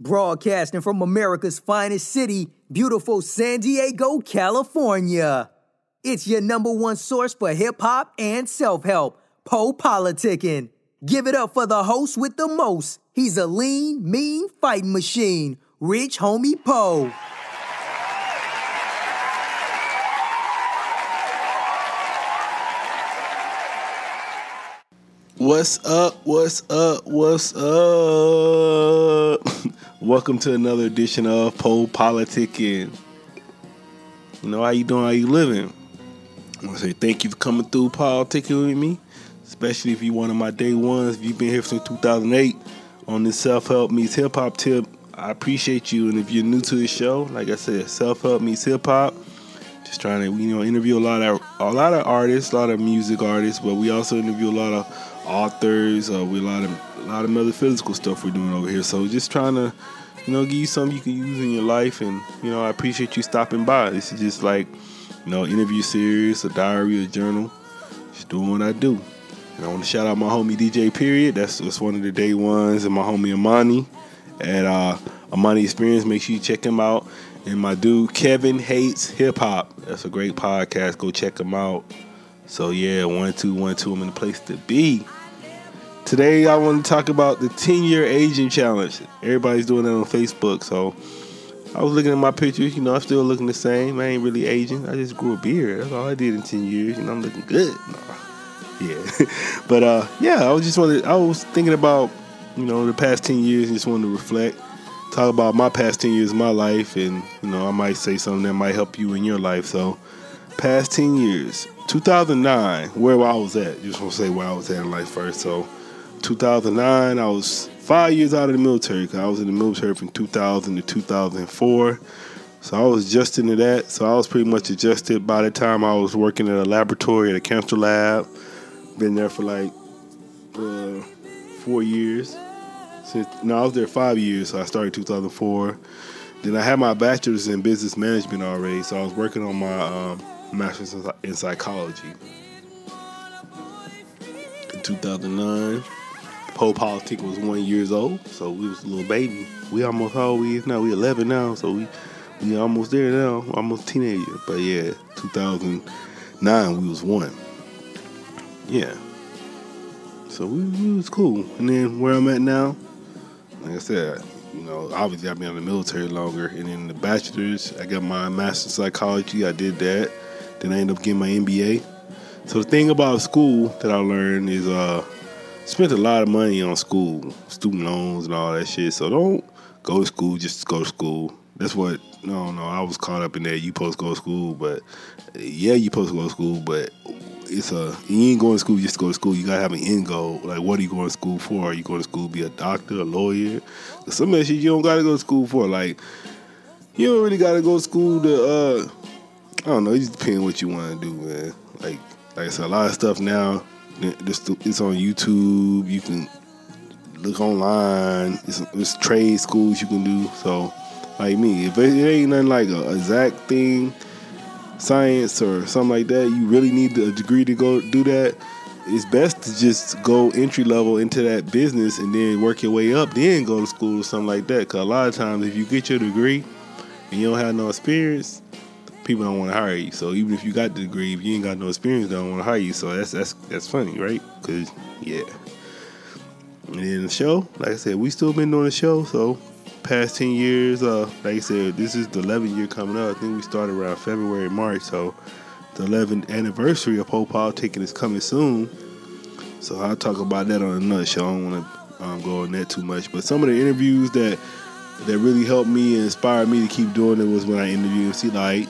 Broadcasting from America's finest city, beautiful San Diego, California. It's your number one source for hip hop and self help, Po Politicking. Give it up for the host with the most. He's a lean, mean fighting machine, Rich Homie Poe. What's up? What's up? What's up? Welcome to another edition of Po Politicking. You know how you doing? How you living? I want to say thank you for coming through politicking with me, especially if you one of my day ones. If you've been here since 2008 on this self help meets hip hop tip, I appreciate you. And if you're new to the show, like I said, self help meets hip hop. Just trying to you know interview a lot of a lot of artists, a lot of music artists, but we also interview a lot of authors. Uh, we a lot of a lot of metaphysical stuff we're doing over here. So just trying to, you know, give you something you can use in your life. And you know, I appreciate you stopping by. This is just like, you know, interview series, a diary, a journal. Just doing what I do. And I want to shout out my homie DJ Period. That's, that's one of the day ones, and my homie Amani at uh, Amani Experience. Make sure you check him out. And my dude Kevin hates hip hop. That's a great podcast. Go check him out. So yeah, one two one two. I'm in the place to be. Today I want to talk about the 10 year aging challenge. Everybody's doing that on Facebook, so I was looking at my pictures. You know, I'm still looking the same. I ain't really aging. I just grew a beard. That's all I did in 10 years. You know, I'm looking good. Yeah, but uh, yeah, I was just wanted. I was thinking about you know the past 10 years. And just wanted to reflect, talk about my past 10 years of my life, and you know I might say something that might help you in your life. So, past 10 years, 2009, where I was at. Just want to say where I was at in life first. So 2009, I was five years out of the military. Because I was in the military from 2000 to 2004. So I was just into that. So I was pretty much adjusted by the time I was working at a laboratory at a cancer lab. Been there for like uh, four years. Since no, I was there five years. So I started 2004. Then I had my bachelor's in business management already. So I was working on my um, master's in psychology. In 2009. Po Politic was one years old, so we was a little baby. We almost how old we is now? We 11 now, so we we almost there now, almost teenager. But yeah, 2009 we was one. Yeah. So we, we was cool. And then where I'm at now, like I said, you know, obviously I've been in the military longer. And then the bachelor's, I got my master's psychology. I did that. Then I ended up getting my MBA. So the thing about school that I learned is uh spent a lot of money on school, student loans and all that shit. So don't go to school just to go to school. That's what no no I was caught up in that. You post go to school, but yeah, you post go to school, but it's a you ain't going to school just to go to school. You gotta have an end goal. Like what are you going to school for? Are you going to school to be a doctor, a lawyer? Some of that shit you don't gotta go to school for. Like you don't really gotta go to school to uh I don't know, it just depends what you wanna do, man. Like like I said, a lot of stuff now it's on YouTube. You can look online. It's, trade schools you can do. So, like me, if it, ain't nothing like a exact thing, science or something like that, you really need a degree to go do that. It's best to just go entry level into that business and then work your way up, then go to school or something like that. Because a lot of times, if you get your degree and you don't have no experience, people don't want to hire you. So even if you got the degree, if you ain't got no experience, they don't want to hire you. So that's that's that's funny, right? Cause yeah. And then the show, like I said, we still been doing the show. So past ten years, uh, like I said, this is the 11th year coming up. I think we started around February, March. So the 11th anniversary of Po Politicking is coming soon. So I'll talk about that on another show. I don't want to um, go on that too much. But some of the interviews that that really helped me and inspired me to keep doing it was when I interviewed MC Lyte.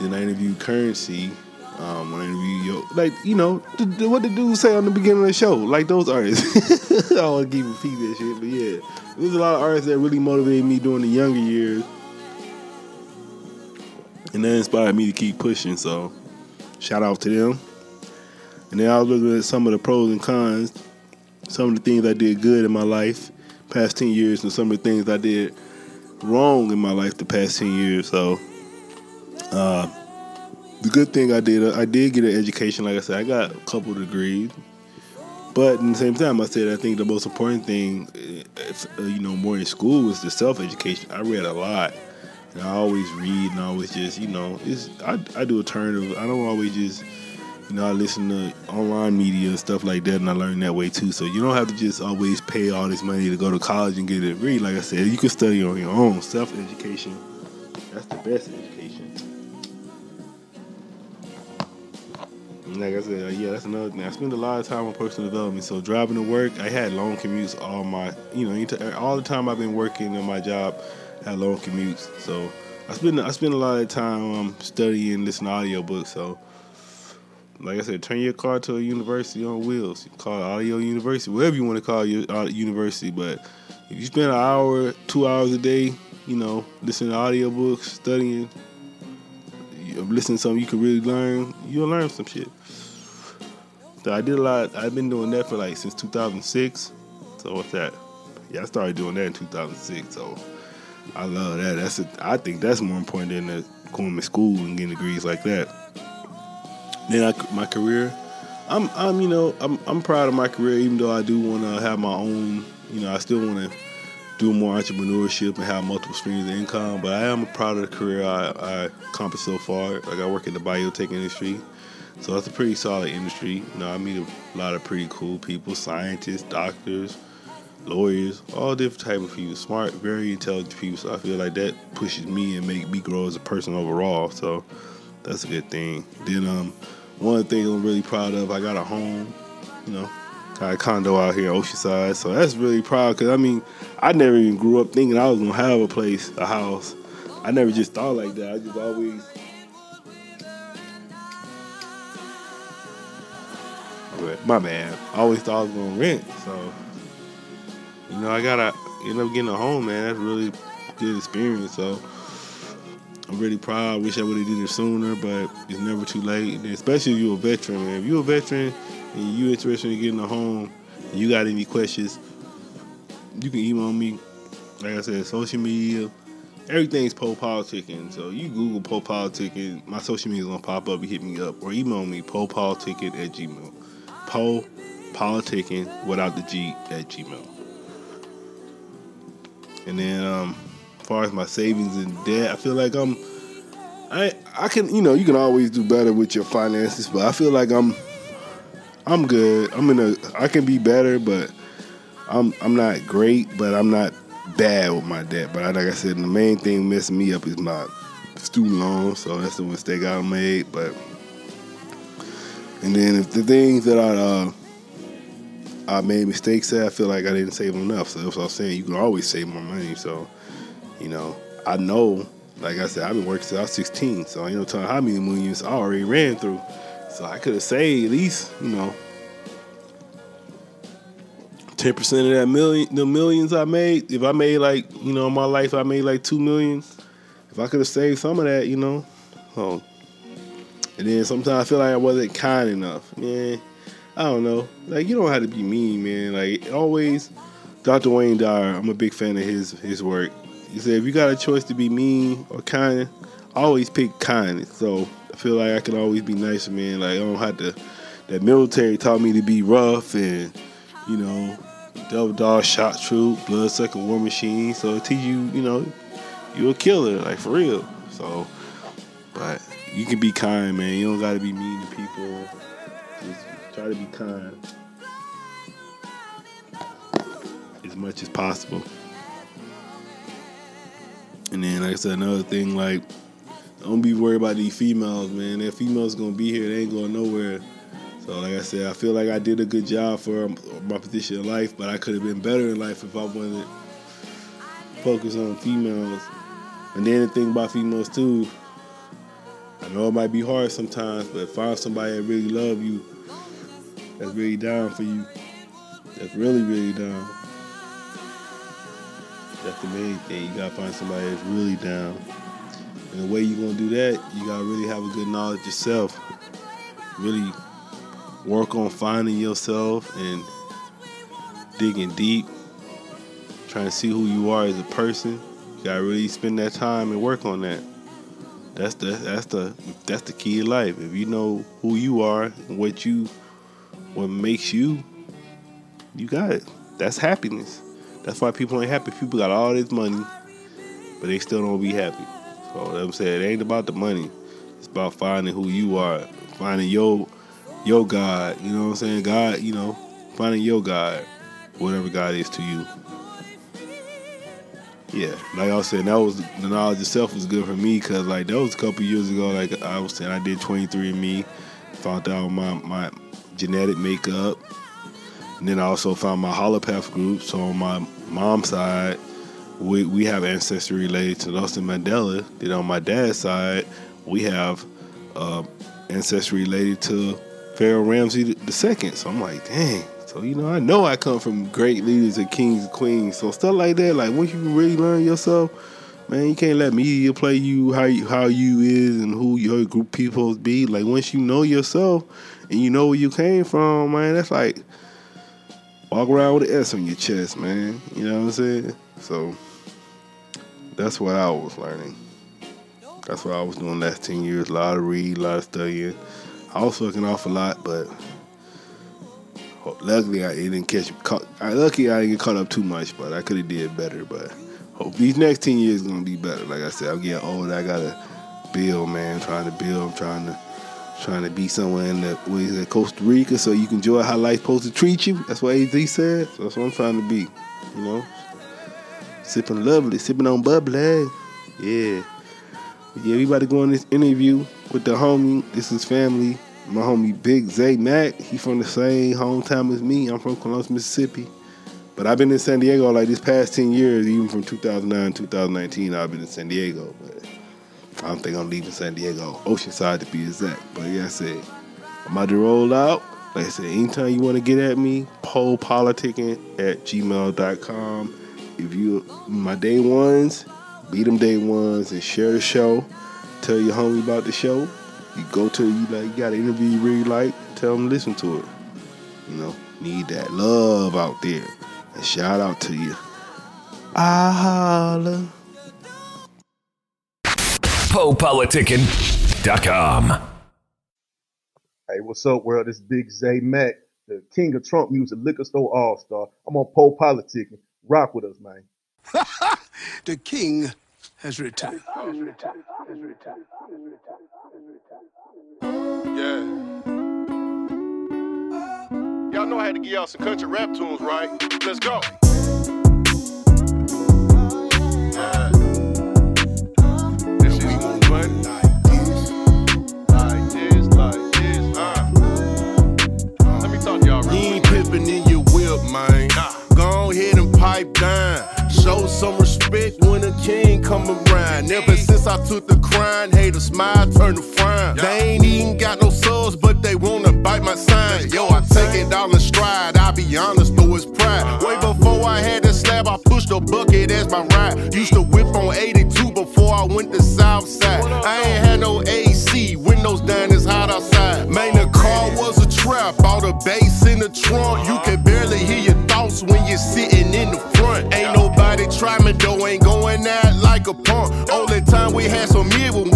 Then I interviewed Currency. Um, I interviewed yo, like you know the, the, what the dude say on the beginning of the show, like those artists. I want to keep repeat that shit, but yeah, there's a lot of artists that really motivated me during the younger years, and that inspired me to keep pushing. So, shout out to them. And then I was looking at some of the pros and cons, some of the things I did good in my life past ten years, and some of the things I did wrong in my life the past ten years. So uh, the good thing I did, I did get an education. Like I said, I got a couple degrees. But in the same time, I said I think the most important thing, if, uh, you know, more in school was the self education. I read a lot, and I always read, and I always just, you know, it's I, I do a turn of I don't always just, you know, I listen to online media and stuff like that, and I learn that way too. So you don't have to just always pay all this money to go to college and get a degree. Like I said, you can study on your own. Self education, that's the best education. Like I said, uh, yeah, that's another thing. I spend a lot of time on personal development. So driving to work, I had long commutes all my, you know, all the time I've been working in my job, I had long commutes. So I spend I spend a lot of time um, studying, listening to audiobooks. So like I said, turn your car to a university on wheels. Call it audio university, whatever you want to call your uh, university. But if you spend an hour, two hours a day, you know, listening to audiobooks, studying, listening to something you can really learn, you'll learn some shit. So I did a lot. I've been doing that for like since 2006. So what's that? Yeah, I started doing that in 2006. So I love that. That's a, I think that's more important than going to school and getting degrees like that. Then I, my career, I'm I'm you know I'm I'm proud of my career. Even though I do want to have my own, you know, I still want to do more entrepreneurship and have multiple streams of income. But I am proud of the career I, I accomplished so far. Like I work in the biotech industry. So it's a pretty solid industry. You know, I meet a lot of pretty cool people, scientists, doctors, lawyers, all different type of people, smart, very intelligent people. So I feel like that pushes me and make me grow as a person overall. So that's a good thing. Then um, one thing I'm really proud of, I got a home. You know, got a condo out here in Oceanside. So that's really proud because I mean, I never even grew up thinking I was gonna have a place, a house. I never just thought like that. I just always my man, I always thought I was gonna rent. So you know, I gotta end up getting a home, man. That's really good experience. So I'm really proud. I wish I would have did it sooner, but it's never too late. Especially if you're a veteran, man. If you're a veteran and you're interested in getting a home, you got any questions, you can email me. Like I said, social media, everything's Poe Politicking. So you Google Poe Politicking, my social media is gonna pop up. You hit me up or email me poepoliticking at gmail. Poe Politicking without the G at Gmail. And then um as far as my savings and debt, I feel like I'm I I can you know, you can always do better with your finances, but I feel like I'm I'm good. I'm in a I can be better, but I'm I'm not great, but I'm not bad with my debt. But like I said, the main thing messing me up is my student loan, so that's the mistake I made. But and then if the things that I uh, I made mistakes at, I feel like I didn't save enough. So that's what I was saying. You can always save more money. So, you know, I know, like I said, I've been working since I was 16. So I ain't no telling how many millions I already ran through. So I could have saved at least, you know, 10% of that million, the millions I made. If I made like, you know, in my life, I made like 2 million. If I could have saved some of that, you know, oh, and then sometimes I feel like I wasn't kind enough. Man, I don't know. Like you don't have to be mean, man. Like always, Dr. Wayne Dyer. I'm a big fan of his his work. He said if you got a choice to be mean or kind, always pick kindness. So I feel like I can always be nice, man. Like I don't have to. That military taught me to be rough and you know, double dog shot troop, blood sucking war machine. So it teach you, you know, you a killer, like for real. So, but you can be kind, man. You don't gotta be mean to people. Just try to be kind as much as possible. And then, like I said, another thing, like, don't be worried about these females, man. That females gonna be here, they ain't going nowhere. So, like I said, I feel like I did a good job for my position in life, but I could have been better in life if I wasn't focused on females. And then the thing about females too, I know it might be hard sometimes, but find somebody that really love you, that's really down for you, that's really, really down. That's the main thing. You gotta find somebody that's really down. And the way you're gonna do that, you gotta really have a good knowledge yourself. Really work on finding yourself and digging deep, trying to see who you are as a person. You gotta really spend that time and work on that. That's the that's the that's the key of life. If you know who you are, what you what makes you, you got it. That's happiness. That's why people ain't happy. People got all this money, but they still don't be happy. So I'm saying it ain't about the money. It's about finding who you are, finding your your God. You know what I'm saying? God, you know, finding your God, whatever God is to you. Yeah, like I was saying, that was the knowledge itself was good for me because like that was a couple years ago. Like I was saying, I did 23andMe, found out my my genetic makeup, and then I also found my haplogroup. So on my mom's side, we we have ancestry related to Nelson Mandela. Then on my dad's side, we have uh, ancestry related to Pharaoh Ramses II. So I'm like, dang. So you know, I know I come from great leaders and kings and queens. So stuff like that, like once you really learn yourself, man, you can't let media play you how you how you is and who your group people be. Like once you know yourself and you know where you came from, man, that's like walk around with an S on your chest, man. You know what I'm saying? So that's what I was learning. That's what I was doing last ten years. A lot of read, a lot of studying. I was fucking off a lot, but luckily I didn't catch. Caught, I lucky I didn't get caught up too much, but I could have did better. But hope these next ten years is gonna be better. Like I said, I'm getting old. I gotta build, man. I'm trying to build. I'm trying to trying to be somewhere in the what is it, Costa Rica, so you can enjoy how life's supposed to treat you. That's what AZ said. So that's what I'm trying to be. You know, sipping lovely, sipping on bubbly. Yeah. Yeah, we about to go on this interview with the homie. This is family my homie Big Zay Mack, he from the same hometown as me. I'm from Columbus, Mississippi. But I've been in San Diego like this past 10 years, even from 2009, 2019, I've been in San Diego. But I don't think I'm leaving San Diego, Oceanside to be exact. But yeah, I said, I'm about to roll out. Like I said, anytime you want to get at me, poepoliticking at gmail.com. If you, my day ones, beat them day ones and share the show. Tell your homie about the show. You go to you like you got an interview you really like, tell them to listen to it. You know, need that love out there. And shout out to you. I holla. PoePoliticking.com. Hey, what's up, world? This is Big Zay Mack, the king of Trunk music, liquor store all star. I'm on Poe Politicking. Rock with us, man. the king has returned. Yeah. Y'all know I had to give y'all some country rap tunes, right? Let's go. Turn to frown. They ain't even got no subs, but they wanna bite my sign. Yo, I take it all in stride. I be honest, though it's pride. Way before I had the slab, I pushed a bucket as my ride. Used to whip on 82 before I went to Southside. I ain't had no AC, windows down, it's hot outside. Man, the car was a trap, bought a bass in the trunk. You can barely hear your thoughts when you're sitting in the front. Ain't nobody try me though, ain't going out like a punk. Only time we had some mid when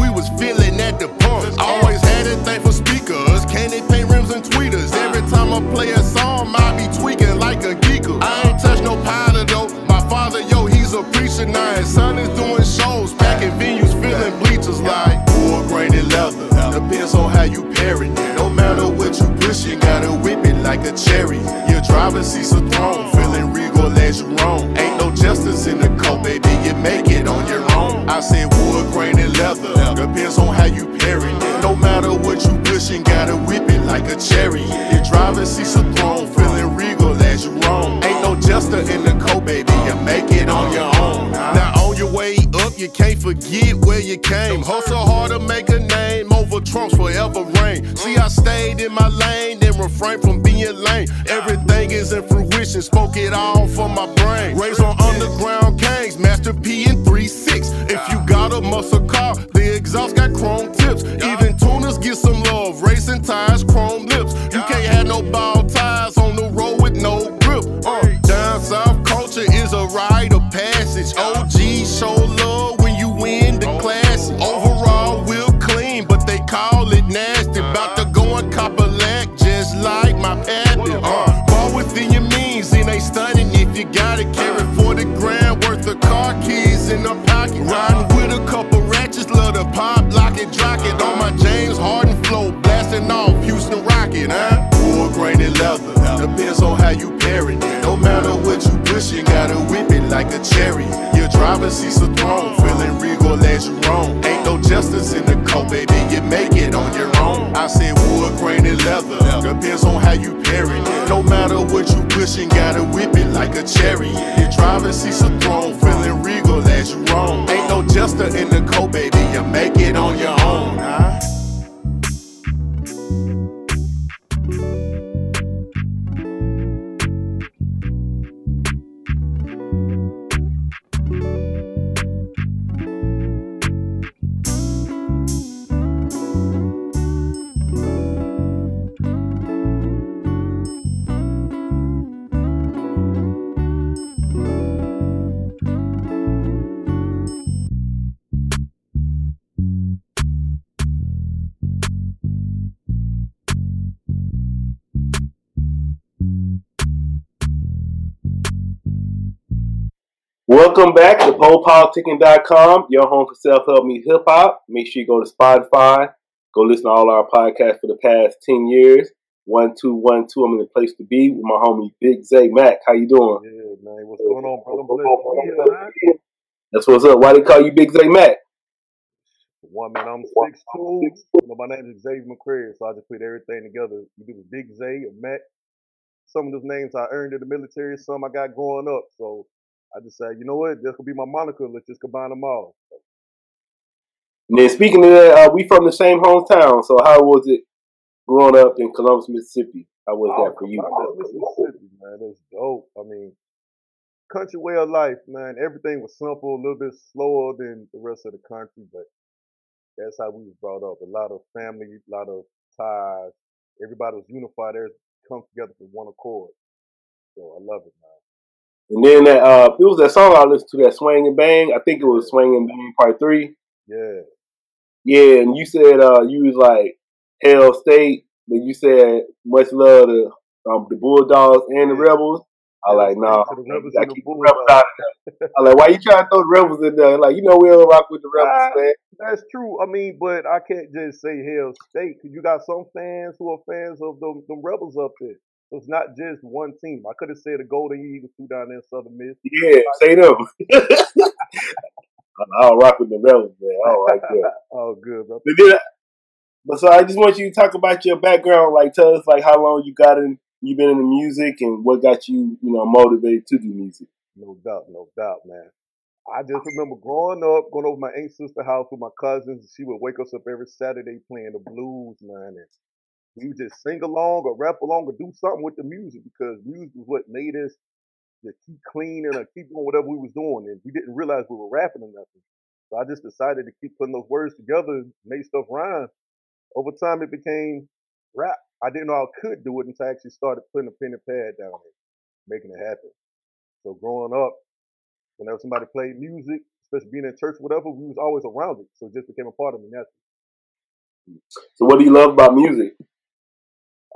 driver's seat's a throne, feeling regal as you roam. Ain't no justice in the code, baby, you make it on your own. I said wood grain and leather. Depends on how you parry it. No matter what you pushing, gotta whip it like a cherry. Your driver's seat's a throne, feeling regal as you roam. Ain't no justice in the code, baby, you make it on your own. Now on your way up, you can't forget where you came. Hustle hard to make a name over Trump's forever reign. See, I stayed in my lane and refrained from. Is in fruition, spoke it all from my brain. Raised on underground kings, Master P in 3-6. If you got a muscle car, the exhaust got chrome tips. Even tuners get some love, racing tires, chrome lips. You can't have no ball ties on the road with no grip. Uh, down south culture is a rite of passage. OG show love when you win the class. Overall, we'll clean, but they call it nasty. About to go and cop a lack just like my pappy. gotta carry cherry. Your driver seats a Welcome back to PoePoliticking.com, your home for self-help meets hip-hop. Make sure you go to Spotify. Go listen to all our podcasts for the past 10 years. One, two, one, two. I'm in the place to be with my homie Big Zay Mack. How you doing? Yeah, man. What's going on, brother? That's what's up. Why they call you Big Zay Mack? One man, I'm six two. You know, my name is Xavier McCray, so I just put everything together. You do Big Zay or Mac. Some of those names I earned in the military, some I got growing up. So I just said, you know what, this could be my moniker. Let's just combine them all. And then speaking of that, uh, we from the same hometown. So how was it growing up in Columbus, Mississippi? How was Oh, that for you? Columbus, Mississippi, man. That's dope. I mean, country way of life, man. Everything was simple, a little bit slower than the rest of the country, but that's how we was brought up. A lot of family, a lot of ties. Everybody was unified. Everybody come together for one accord. So I love it, man. And then that uh, it was that song I listened to, that Swing and Bang. I think it was Swing and Bang Part Three. Yeah. Yeah, and you said uh, you was like Hail State, but you said much love to um, the Bulldogs and the Rebels. I like, nah, to the you Rebels gotta and the keep the Rebels out of there. I like, why you trying to throw the Rebels in there? Like, you know we don't rock with the Rebels, man. That's true. I mean, but I can't just say Hail State because you got some fans who are fans of them, them rebels up there. It's not just one team. I could have said the Golden Eagles threw down there in Southern Miss. Yeah, say them. I don't rock with the Rebels, man. I don't like that. Oh, good, bro. But then, but so I just want you to talk about your background. Like, tell us like how long you got in, you been in the music, and what got you, you know, motivated to do music. No doubt, no doubt, man. I just remember growing up, going over to my aunt's sister house with my cousins. She would wake us up every Saturday playing the blues, man. And we would just sing along or rap along or do something with the music because music was what made us to keep clean and uh, keep doing whatever we was doing. And we didn't realize we were rapping or nothing. So I just decided to keep putting those words together, make stuff rhyme. Over time, it became rap. I didn't know I could do it until I actually started putting a pen and pad down and making it happen. So growing up, whenever somebody played music, especially being in church, whatever, we was always around it. So it just became a part of me naturally. So, what do you love about music?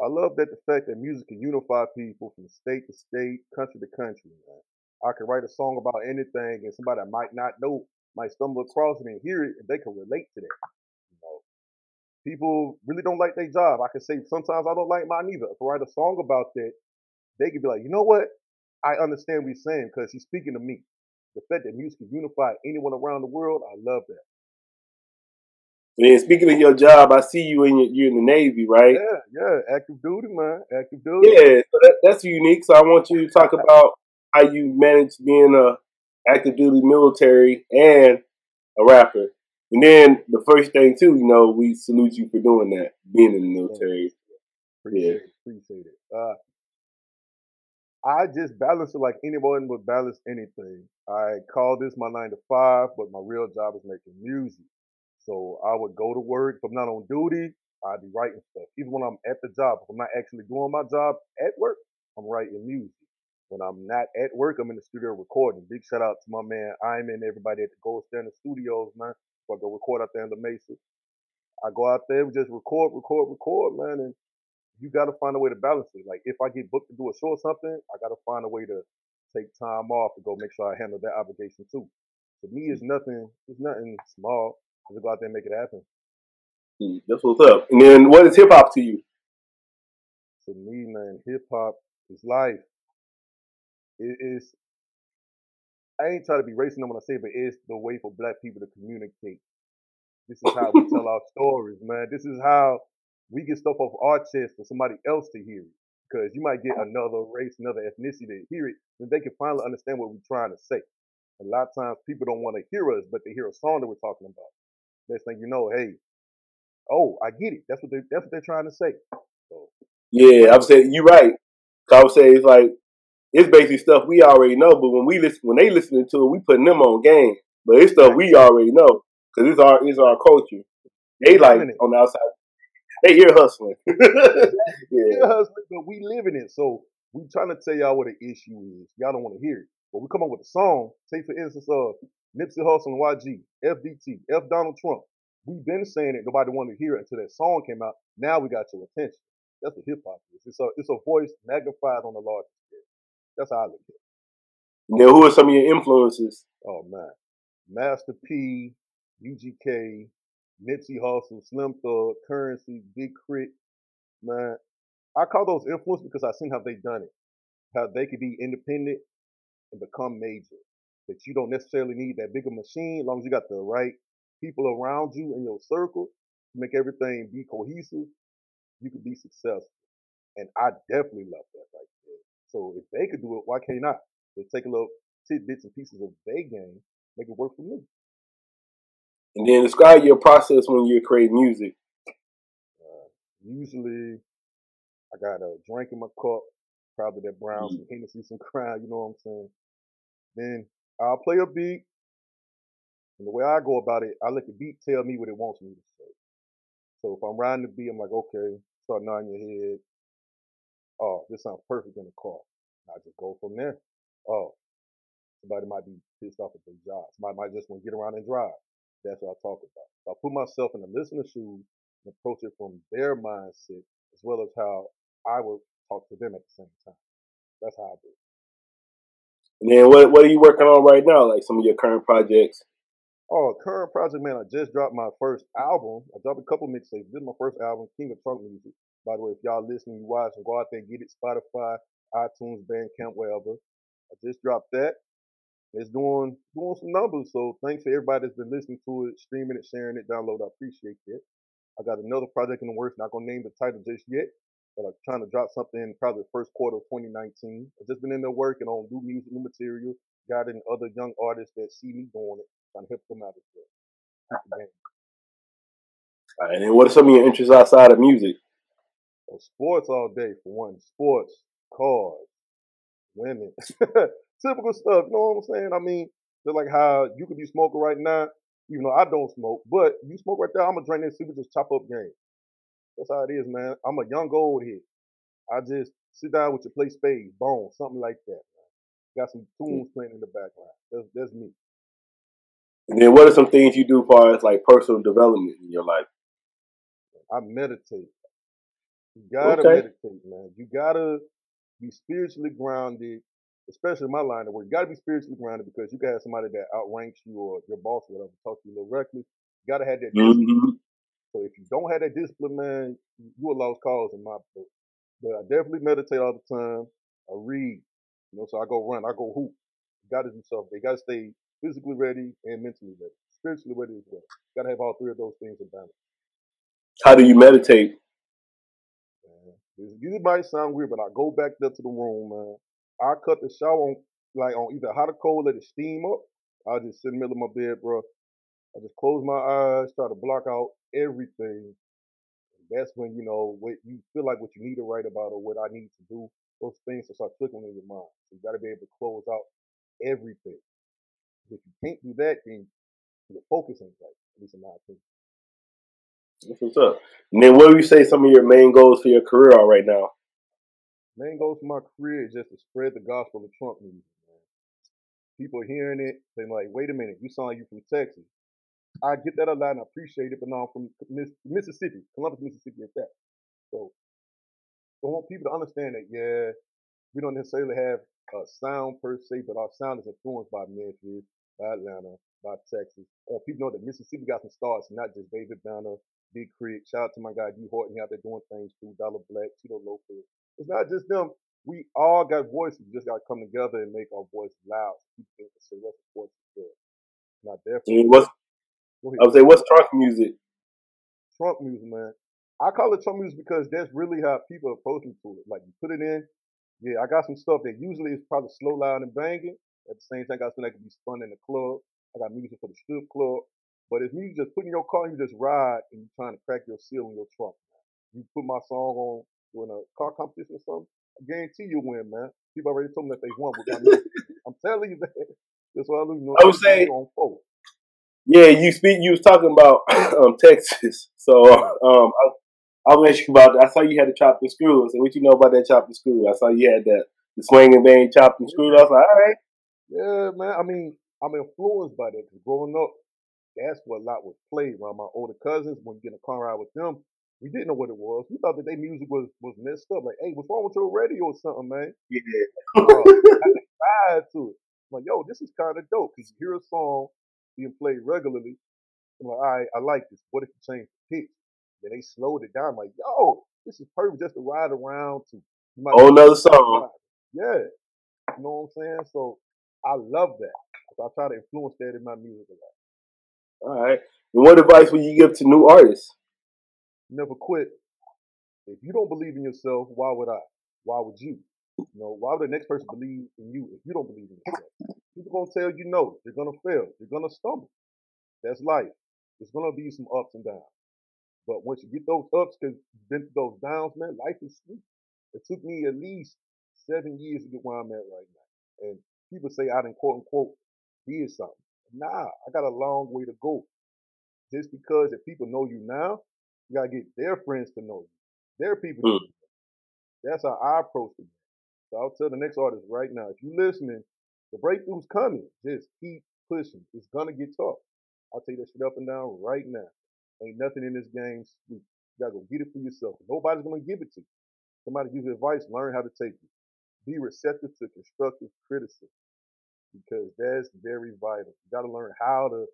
I love that the fact that music can unify people from state to state, country to country, man. I can write a song about anything and somebody that might not know might stumble across it and hear it and they can relate to that. You know. People really don't like their job. I can say sometimes I don't like mine either. If I write a song about that, they can be like, you know what? I understand what he's saying because he's speaking to me. The fact that music can unify anyone around the world, I love that. And speaking of your job, I see you in your, you're in the Navy, right? Yeah, yeah, active duty, man, active duty. Yeah, so that, that's unique. So I want you to talk about how you manage being a active duty military and a rapper. And then the first thing too, you know, we salute you for doing that, being in the military. Appreciate it. Appreciate it. Uh, I just balance it like anyone would balance anything. I call this my nine to five, but my real job is making music. So I would go to work. If I'm not on duty, I'd be writing stuff. Even when I'm at the job, if I'm not actually doing my job at work, I'm writing music. When I'm not at work, I'm in the studio recording. Big shout out to my man I'm Iman, everybody at the Gold Standard Studios, man. So I go record out there in the Mesa. I go out there, we just record, record, record, man, and you got to find a way to balance it. Like if I get booked to do a show or something, I got to find a way to take time off to go make sure I handle that obligation too. To me, it's mm. nothing. It's nothing small. Just go out there and make it happen. Mm, That's what's up. And then what is hip hop to you? To me, man, hip hop is life. It is. I ain't trying to be racist. I'm gonna say, but it's the way for Black people to communicate. This is how we tell our stories, man. This is how we get stuff off our chest for somebody else to hear it. Because you might get another race, another ethnicity to hear it, then they can finally understand what we're trying to say. A lot of times people don't want to hear us, but they hear a song that we're talking about. Next thing you know, hey, oh, I get it. That's what they that's what they're trying to say. So Yeah, I would say you're right. 'Cause I would say it's like it's basically stuff we already know, but when we listen, when they listening to it, we putting them on game. But it's stuff we already know because it's our it's our culture. They like on the outside, they ear hustling. yeah, Yeah, hustling, but we live in it. So we trying to tell y'all what the issue is. Y'all don't want to hear it. But we come up with a song. Take for instance, uh, Nipsey Hussle and YG, FDT, F Donald Trump. We've been saying it. Nobody wanted to hear it until that song came out. Now we got your attention. That's what hip hop is. It's a it's a voice magnified on a large scale. That's how I look at it. Then who are some of your influences? Oh man, Master P, UGK, Nipsey Hussle, Slim Thug, Currency, Big Crit. Man, I call those influence because I seen how they done it. How they could be independent and become major. That you don't necessarily need that bigger machine as long as you got the right people around you in your circle to make everything be cohesive. You could be successful. And I definitely love that right there. So if they could do it, why can't I? Just take a little tidbits and pieces of their game, make it work for me. And then describe your process when you create music. Uh, usually, I got a drink in my cup, probably that brown, Mm. some Hennessy, some Crown. You know what I'm saying? Then I'll play a beat, and the way I go about it, I let the beat tell me what it wants me to say. So if I'm riding the beat, I'm like, okay, start nodding your head. Oh, this sounds perfect in the car. I just go from there. Oh, somebody might be pissed off at their job. Somebody might just want to get around and drive. That's what I talk about. So I put myself in the listener's shoes and approach it from their mindset as well as how I would talk to them at the same time. That's how I do it. And then what what are you working on right now? Like some of your current projects. Oh, current project, man. I just dropped my first album. I dropped a couple mixtapes. This is my first album, King of Trunk Music. By the way, if y'all listening, you watching, go out there and get it. Spotify, iTunes, Bandcamp, wherever. I just dropped that. It's doing doing some numbers. So thanks to everybody that's been listening to it, streaming it, sharing it, download. I appreciate that. I got another project in the works. Not gonna name the title just yet, but I'm trying to drop something probably the first quarter of 2019. I've just been in there working on new music, new material, guiding other young artists that see me doing it, trying to help them out as well. Keep the game. All right, and then what are some of your interests outside of music? So sports all day for one. Sports, cars, women, typical stuff. You know what I'm saying? I mean, just like how you could be smoking right now, even though I don't smoke, but you smoke right there, I'm gonna drink that super just chop up game. That's how it is, man. I'm a young old head. I just sit down with your play spades, bone, something like that. Man. Got some hmm. tunes playing in the background. That's that's me. And then what are some things you do as far as like personal development in your life? I meditate. You gotta Okay. meditate, man. You gotta be spiritually grounded, especially in my line of work. You gotta be spiritually grounded because you can have somebody that outranks you or your boss or whatever talk to you a little reckless. You gotta have that mm-hmm. discipline. So if you don't have that discipline, man, you a lost cause in my book. But I definitely meditate all the time. I read, you know, so I go run, I go hoop. You gotta do something. You gotta stay physically ready and mentally ready, spiritually ready as well. You gotta have all three of those things in balance. How do you meditate? This, this might sound weird, but I go back there to the room, man. I cut the shower on like on either hot or cold, let it steam up. I just sit in the middle of my bed, bro. I just close my eyes, try to block out everything. That's when you know what you feel like what you need to write about or what I need to do. Those things will start clicking in your mind. So you got to be able to close out everything. If you can't do that, then your focus ain't right. At least in my opinion. That's what's up. And then what do you say some of your main goals for your career are right now? Main goals for my career is just to spread the gospel of Trunk music, man. People hearing it, they're like, wait a minute, you sound like you from Texas. I get that a lot and I appreciate it, but no, I'm from Miss- Mississippi, Columbus, Mississippi at that. So I want people to understand that, yeah, we don't necessarily have a sound per se, but our sound is influenced by Memphis, by Atlanta, by Texas. Uh, people know that Mississippi got some stars, not just David Banner, Big Crit. Shout out to my guy D Horton, out there doing things too. Dollar Black, Tito Lopez. It's not just them. We all got voices. We just got to come together and make our voice loud. So people can say what's voice is good. Not mean, what's I would say what's trunk music? Trunk music, man. I call it Trunk music because that's really how people approach me to it. Like you put it in, yeah, I got some stuff that usually is probably slow, loud, and banging. At the same time, I got something that can be spun in the club. I got music for the strip club. But if you just put in your car and you just ride and you're trying to crack your seal in your trunk, you put my song on in a car competition or something, I guarantee you win, man. People already told me that they won with my music. I'm telling you that. That's why I lose. You know, I would say- on four. Yeah, you speak. You was talking about um, Texas, so um, I, I was asking you about. That. I saw you had the chopped and screw. I said, "What you know about that chopped and screw?" I saw you had that the swing and bang chopped and screwed. I was like, "All right." Yeah, man. I mean, I'm influenced by that. growing up, that's what a lot was played around my older cousins. When you get a car ride with them, we didn't know what it was. We thought that their music was was messed up. Like, hey, what's wrong with your radio or something, man? Yeah. Uh, vibe to it. I'm like, yo, this is kind of dope because you hear a song being played regularly. I'm like, all right, I like this. What if you change the pitch? Then they slowed it down. I'm like, yo, this is perfect just to ride around to. You might Whole nother song. yeah. You know what I'm saying? So I love that. So I try to influence that in my music a lot. All right. And what advice would you give to new artists? Never quit. If you don't believe in yourself, why would I? Why would you? You know, why would the next person believe in you if you don't believe in yourself? People gonna tell you no. You're gonna fail. You're gonna stumble. That's life. There's gonna be some ups and downs. But once you get those ups, because you've been through those downs, man, life is sweet. It took me at least seven years to get where I'm at right now. And people say I didn't quote unquote did something. Nah, I got a long way to go. Just because if people know you now, you gotta get their friends to know you. Their people to Mm. know you. That's how I approach it. So I'll tell the next artist right now, if you're listening, the breakthrough's coming. Just keep pushing. It's gonna get tough. I'll tell you that shit up and down right now. Ain't nothing in this game sweet. You gotta go get it for yourself. Nobody's gonna give it to you. Somebody give you advice, learn how to take it. Be receptive to constructive criticism because that's very vital. You gotta learn how to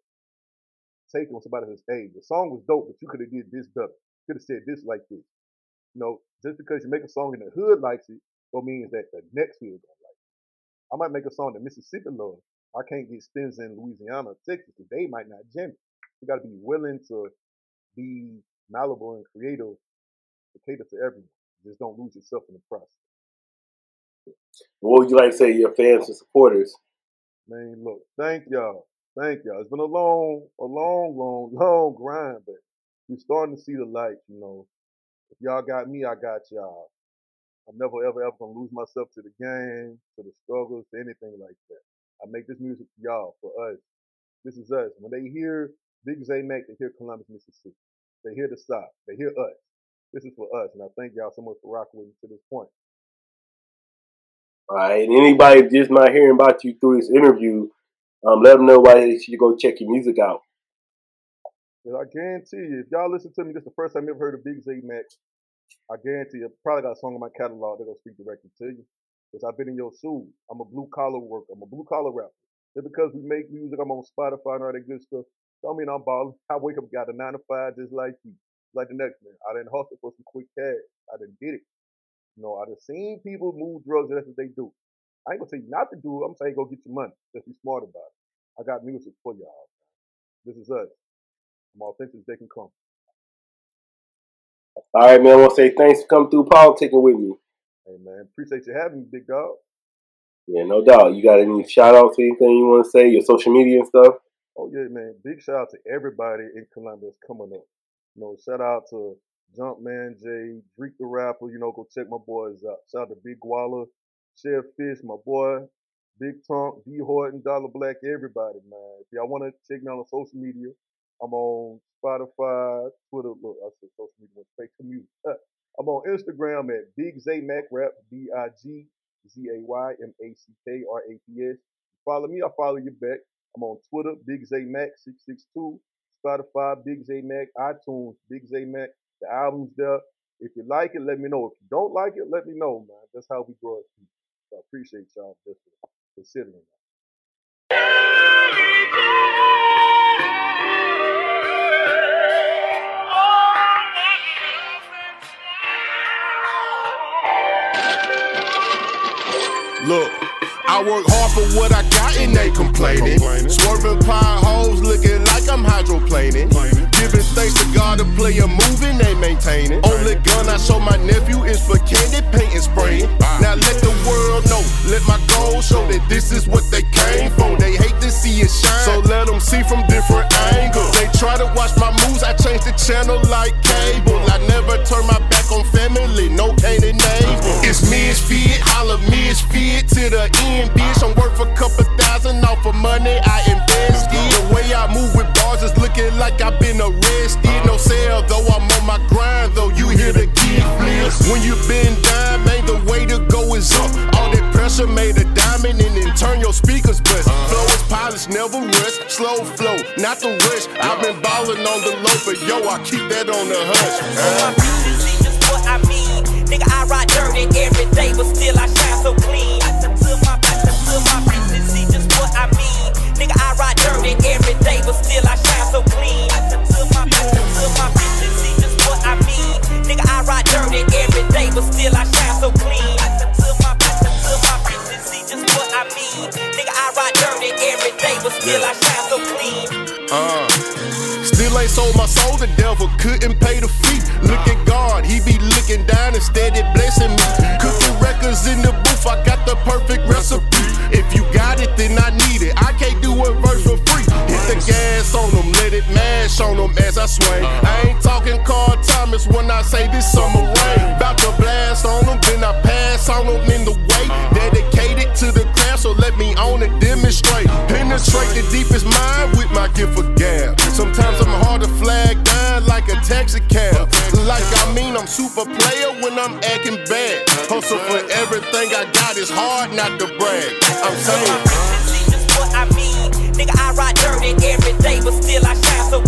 take it when somebody says, hey, the song was dope, but you could have did this better. Could have said this like this. You know, just because you make a song and the hood likes it, don't mean that the next hood gonna like it. I might make a song that Mississippi loves. I can't get spins in Louisiana, or Texas, 'cause they might not jam it. You gotta be willing to be malleable and creative to cater to everyone. Just don't lose yourself in the process. What would you like to say to your fans and supporters? Man, look, thank y'all. Thank y'all. It's been a long, a long, long, long grind, but we're starting to see the light, you know. If y'all got me, I got y'all. I'm never, ever, ever gonna lose myself to the game, to the struggles, to anything like that. I make this music for y'all, for us. This is us. When they hear Big Zay Mack, they hear Columbus, Mississippi. They hear the South. They hear us. This is for us, and I thank y'all so much for rocking with me to this point. All right. And anybody just not hearing about you through this interview, um, let them know why they should go check your music out. But I guarantee you, if y'all listen to me, this is the first time you ever heard of Big Z Max. I guarantee you, probably got a song in my catalog that gonna speak directly to you. Because I've been in your shoes. I'm a blue collar worker. I'm a blue collar rapper. Just because we make music, I'm on Spotify and all that good stuff. Don't mean I'm balling. I wake up, got a nine to five just like you, like the next man. I didn't hustle for some quick cash. I didn't get it. You know, I done seen people move drugs. And that's what they do. I ain't gonna tell you not to do it. I'm saying go get your money. Just be smart about it. I got music for y'all. This is us. I'm authentic as they can come. All right, man. I want to say thanks for coming through politicking with me. Hey man, appreciate you having me, big dog. Yeah, no doubt. You got any shout outs, anything you want to say, your social media and stuff? Oh yeah, man. Big shout out to everybody in Columbus coming up. You know, shout out to Jumpman J, Dreek the rapper. You know, go check my boys out. Shout out to Big Waller, Chef Fish, my boy, Big Tonk, D Horton, Dollar Black, everybody, man. If y'all want to check me out on social media, I'm on Spotify, Twitter. Look, I said social media. went Fake. Uh, I'm on Instagram at Big Zay Mack Rap, B I G Z A Y M A C K R A P S. Follow me, I follow you back. I'm on Twitter, Big Zay Mack 662, Spotify, Big Zay Mack, iTunes, Big Zay Mack. The album's there. If you like it, let me know. If you don't like it, let me know, man. That's how we grow as. So I appreciate y'all for considering that. Look, I work hard for what I got and they complaining. Swerving potholes looking like I'm hydroplaning. Giving thanks to God to play a move they maintain it. Only gun I show my nephew is for candy paint and spraying. Now let the world know, let my goals show that this is what they came for. They hate to see it shine, so let them see from different angles. They try to watch my moves, I change the channel like cable. I never turn my back on family, no Canaan neighbor. It's me, it's misfit, holla misfit to the end, bitch. I'm worth a couple thousand off of money I invested. The way I move with bars is looking like I've been arrested. No sale, though I'm on my grind, though you hear the kid flip. When you been down, man, the way to go is up. All that pressure made a diamond and then turn your speakers bust. Flow is polished, never rest. Slow flow, not the rush. I've been ballin' on the low, but yo, I keep that on the hush. my music just what I mean. Nigga, I ride dirty every day, but still I devil couldn't pay the fee. Look at God, he be looking down instead of blessing me. Cooking records in the booth, I got the perfect recipe. If you got it, then I need it. I can't do a verse for free. Hit the gas on them, let it mash on them as I swing. I ain't talking Carl Thomas when I say this summer rain. About to blast on them, then I pass on them in the way. Dedicated to the craft, so let me own it, demonstrate. Penetrate the deepest mind with my gift of super player when I'm acting bad. Hustle for everything I got, it's hard not to brag. I'm saying. What I mean. Nigga, I ride dirty every day, but still I shine so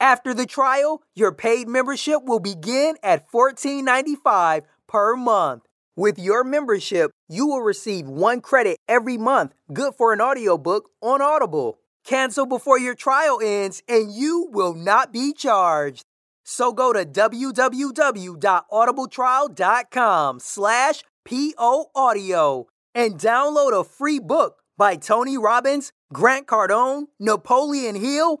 After the trial, your paid membership will begin at $14.95 per month. With your membership, you will receive one credit every month, good for an audiobook on Audible. Cancel before your trial ends and you will not be charged. So go to www.audibletrial.com slash audio and download a free book by Tony Robbins, Grant Cardone, Napoleon Hill,